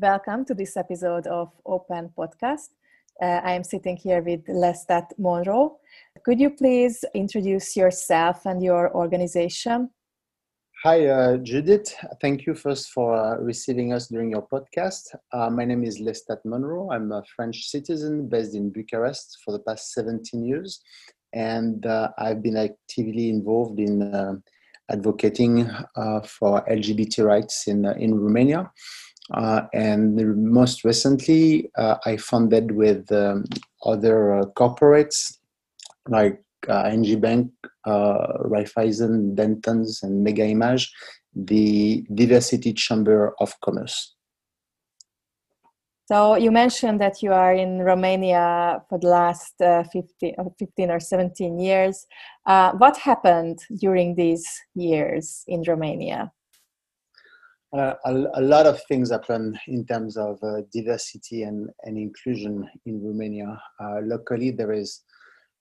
Welcome to this episode of Open Podcast. Uh, I am sitting here with Lestat Monroe. Could you please introduce yourself and your organization? Hi, uh, Judith. Thank you first for uh, receiving us during your podcast. Uh, my name is Lestat Monroe. I'm a French citizen based in Bucharest for the past 17 years, and uh, I've been actively involved in uh, advocating for LGBT rights in, in Romania. And most recently, I funded with um, other corporates like uh, ING Bank, uh, Raiffeisen, Dentons, and Mega Image, the Diversity Chamber of Commerce. So you mentioned that you are in Romania for the last uh, 15, uh, 15 or 17 years. Uh, what happened during these years in Romania? Uh, a, a, lot of things happen in terms of uh, diversity and, and inclusion in Romania. Uh, locally, there is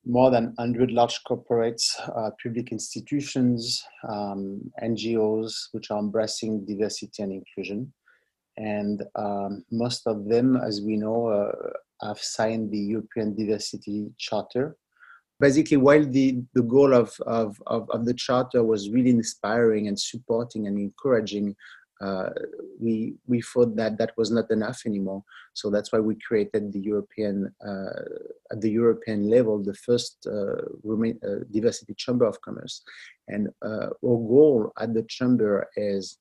more than 100 large corporates, uh, public institutions, um, NGOs, which are embracing diversity and inclusion. And um, most of them, as we know, uh, have signed the European Diversity Charter. Basically, while the, the goal of, of, of, of the charter was really inspiring and supporting and encouraging uh, we we thought that that was not enough anymore. So that's why we created the European uh, at the European level the first uh, uh diversity chamber of commerce, and uh, our goal at the chamber is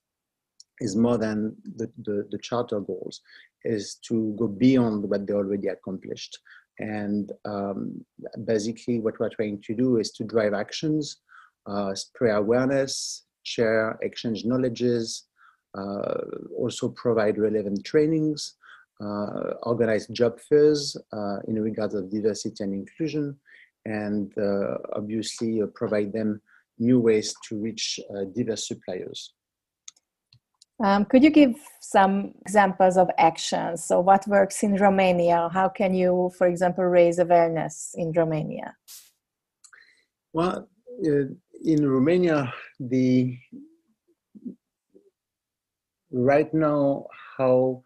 is more than the, the, the charter goals is to go beyond what they already accomplished and um, basically what we're trying to do is to drive actions uh, spread awareness share exchange knowledges also provide relevant trainings, uh, organize job fairs uh, in regards of diversity and inclusion, and obviously provide them new ways to reach diverse suppliers. Um, could you give some examples of actions? So, what works in Romania? How can you, for example, raise awareness in Romania? Well, uh, in Romania, the right now how,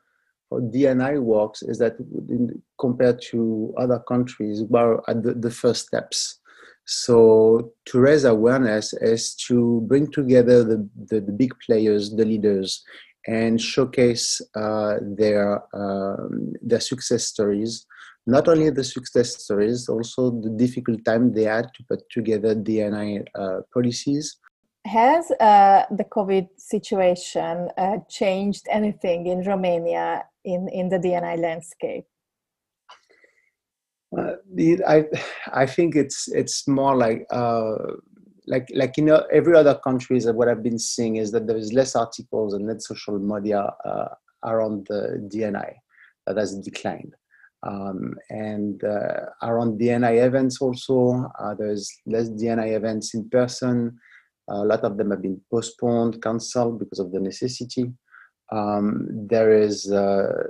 DNI works is that in, compared to other countries, we're at the, the first steps. So to raise awareness is to bring together the, the, the big players, the leaders, and showcase uh, their um, their success stories. Not only the success stories, also the difficult time they had to put together DNI uh, policies, has uh, the COVID situation uh, changed anything in Romania in, in the DNI landscape? Uh, I I think it's it's more like uh, like like you know every other countries what I've been seeing is that there is less articles and less social media uh, around the DNI that has declined. Um, and uh, around DNI events also, uh, there's less DNI events in person a lot of them have been postponed, cancelled because of the necessity. Um, there is uh,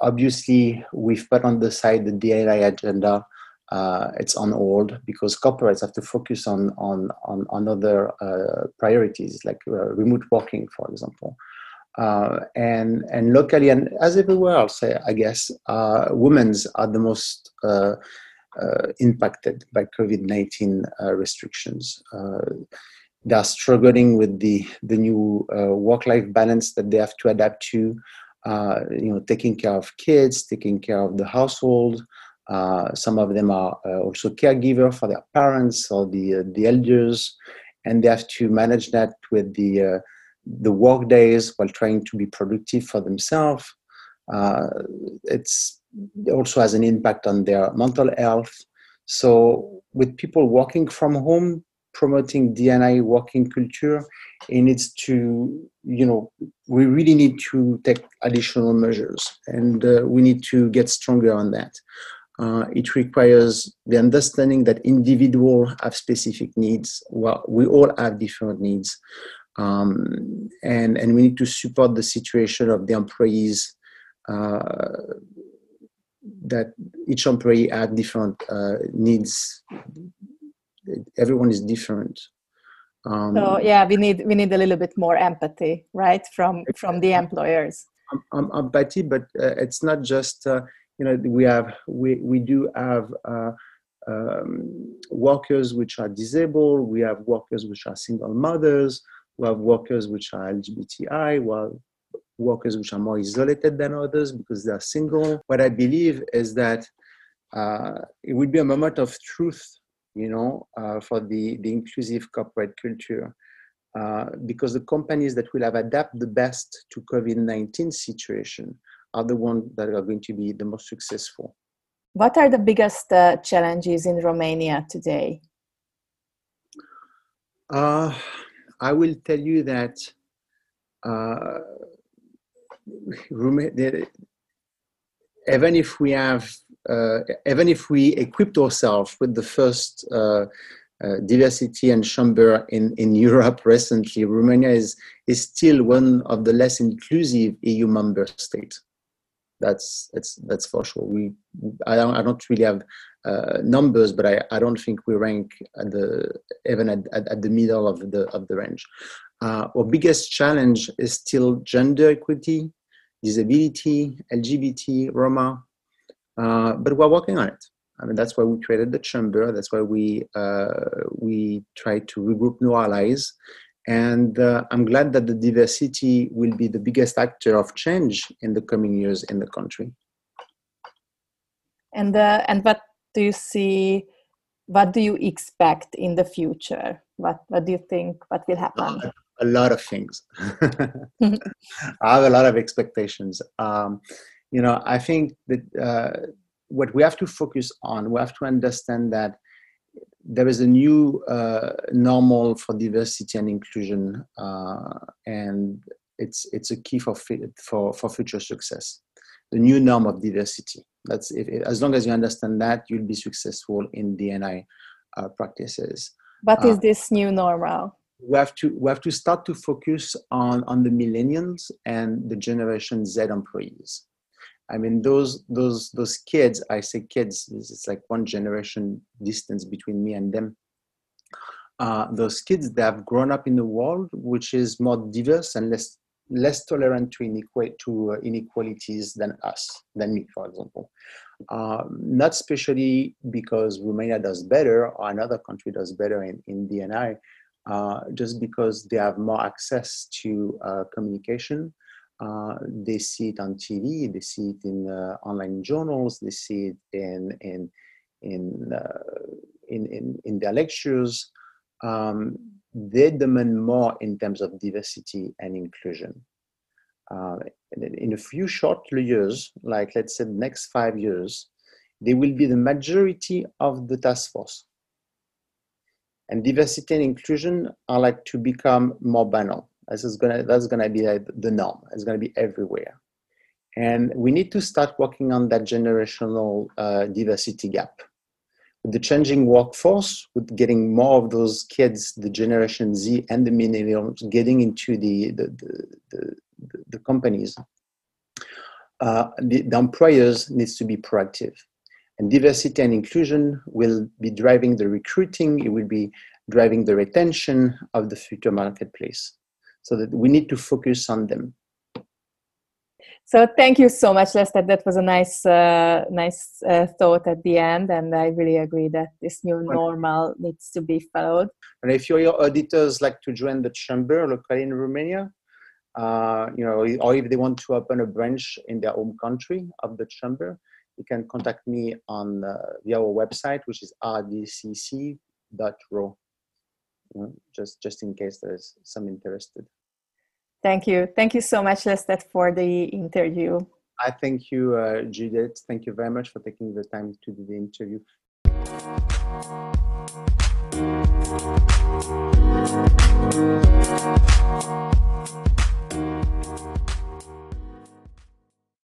obviously we've put on the side the DNI agenda. Uh, it's on hold because corporates have to focus on on on, on other uh, priorities like uh, remote working, for example. Uh, and and locally and as everywhere else, I guess, uh, women's are the most impacted by COVID 19 uh, restrictions. Uh, they are struggling with the, the new work life balance that they have to adapt to. you know, taking care of kids, taking care of the household, uh, some of them are uh, also caregiver for their parents or the uh, the elders, and they have to manage that with the the work days while trying to be productive for themselves. it's also has an impact on their mental health. So, with people working from home, promoting DNI working culture, it needs to, you know, we really need to take additional measures and uh, we need to get stronger on that. Uh, it requires the understanding that individuals have specific needs. Well, we all have different needs. Um, and, and we need to support the situation of the employees uh, that each employee had different uh, needs. Everyone is different. Um, so yeah, we need we need a little bit more empathy, right, from from the employers. um, empathy, but uh, it's not just uh, you know we have we we do have uh, um, workers which are disabled. We have workers which are single mothers. We have workers which are LGBTI. We have workers which are more isolated than others because they are single. What I believe is that uh, it would be a moment of truth, you know, uh, for the, the inclusive corporate culture. Uh, because the companies that will have adapted the best to COVID-19 situation are the ones that are going to be the most successful. What are the biggest uh, challenges in Romania today? Uh, I will tell you that uh, even if we have, uh, even if we equipped ourselves with the first uh, uh, diversity and chamber in, in Europe recently, Romania is, is still one of the less inclusive EU member states. That's, that's, that's for sure. We, I, don't, I don't really have uh, numbers, but I, I don't think we rank at the, even at, at, at the middle of the, of the range. Uh, our biggest challenge is still gender equity, disability, LGBT, Roma, uh, but we're working on it. I mean, that's why we created the chamber. That's why we uh, we try to regroup new allies, and uh, I'm glad that the diversity will be the biggest actor of change in the coming years in the country. And uh, and what do you see? What do you expect in the future? What what do you think? What will happen? A lot of things. I have a lot of expectations. Um, you know, I think that uh, what we have to focus on, we have to understand that there is a new uh, normal for diversity and inclusion, uh, and it's it's a key for for for future success. The new norm of diversity. That's if, as long as you understand that, you'll be successful in DNI uh, practices. What is uh, this new normal? We have to we have to start to focus on on the millennials and the generation z employees. I mean those those those kids i say kids it's like one generation distance between me and them. Uh, those kids that have grown up in a world which is more diverse and less less tolerant to, inequ- to uh, inequalities than us than me for example. Um, not especially because romania does better or another country does better in, in dni uh, just because they have more access to uh, communication. Uh, they see it on TV, they see it in uh, online journals, they see it in in in uh, in, in, in, their lectures. Um, they demand more in terms of diversity and inclusion. in a few short years, like let's say the next five years, they will be the majority of the task force and diversity and inclusion are like to become more banal. This is gonna that's gonna be like the norm. It's gonna be everywhere, and we need to start working on that generational uh, diversity gap. With the changing workforce, with getting more of those kids, the Generation Z and the millennials, getting into the the the, the, the companies, uh, the, the employers needs to be proactive and diversity and inclusion will be driving the recruiting, it will be driving the retention of the future marketplace. So that we need to focus on them. So thank you so much, Lester. That was a nice, uh, nice uh, thought at the end, and I really agree that this new normal needs to be followed. And if your auditors like to join the chamber locally in Romania, uh, you know, or if they want to open a branch in their home country of the chamber, you can contact me on uh, via our website, which is rdcc.ro. You know, just just in case there's some interested. Thank you. Thank you so much, Lestat, for the interview. I thank you, uh, Judith. Thank you very much for taking the time to do the interview.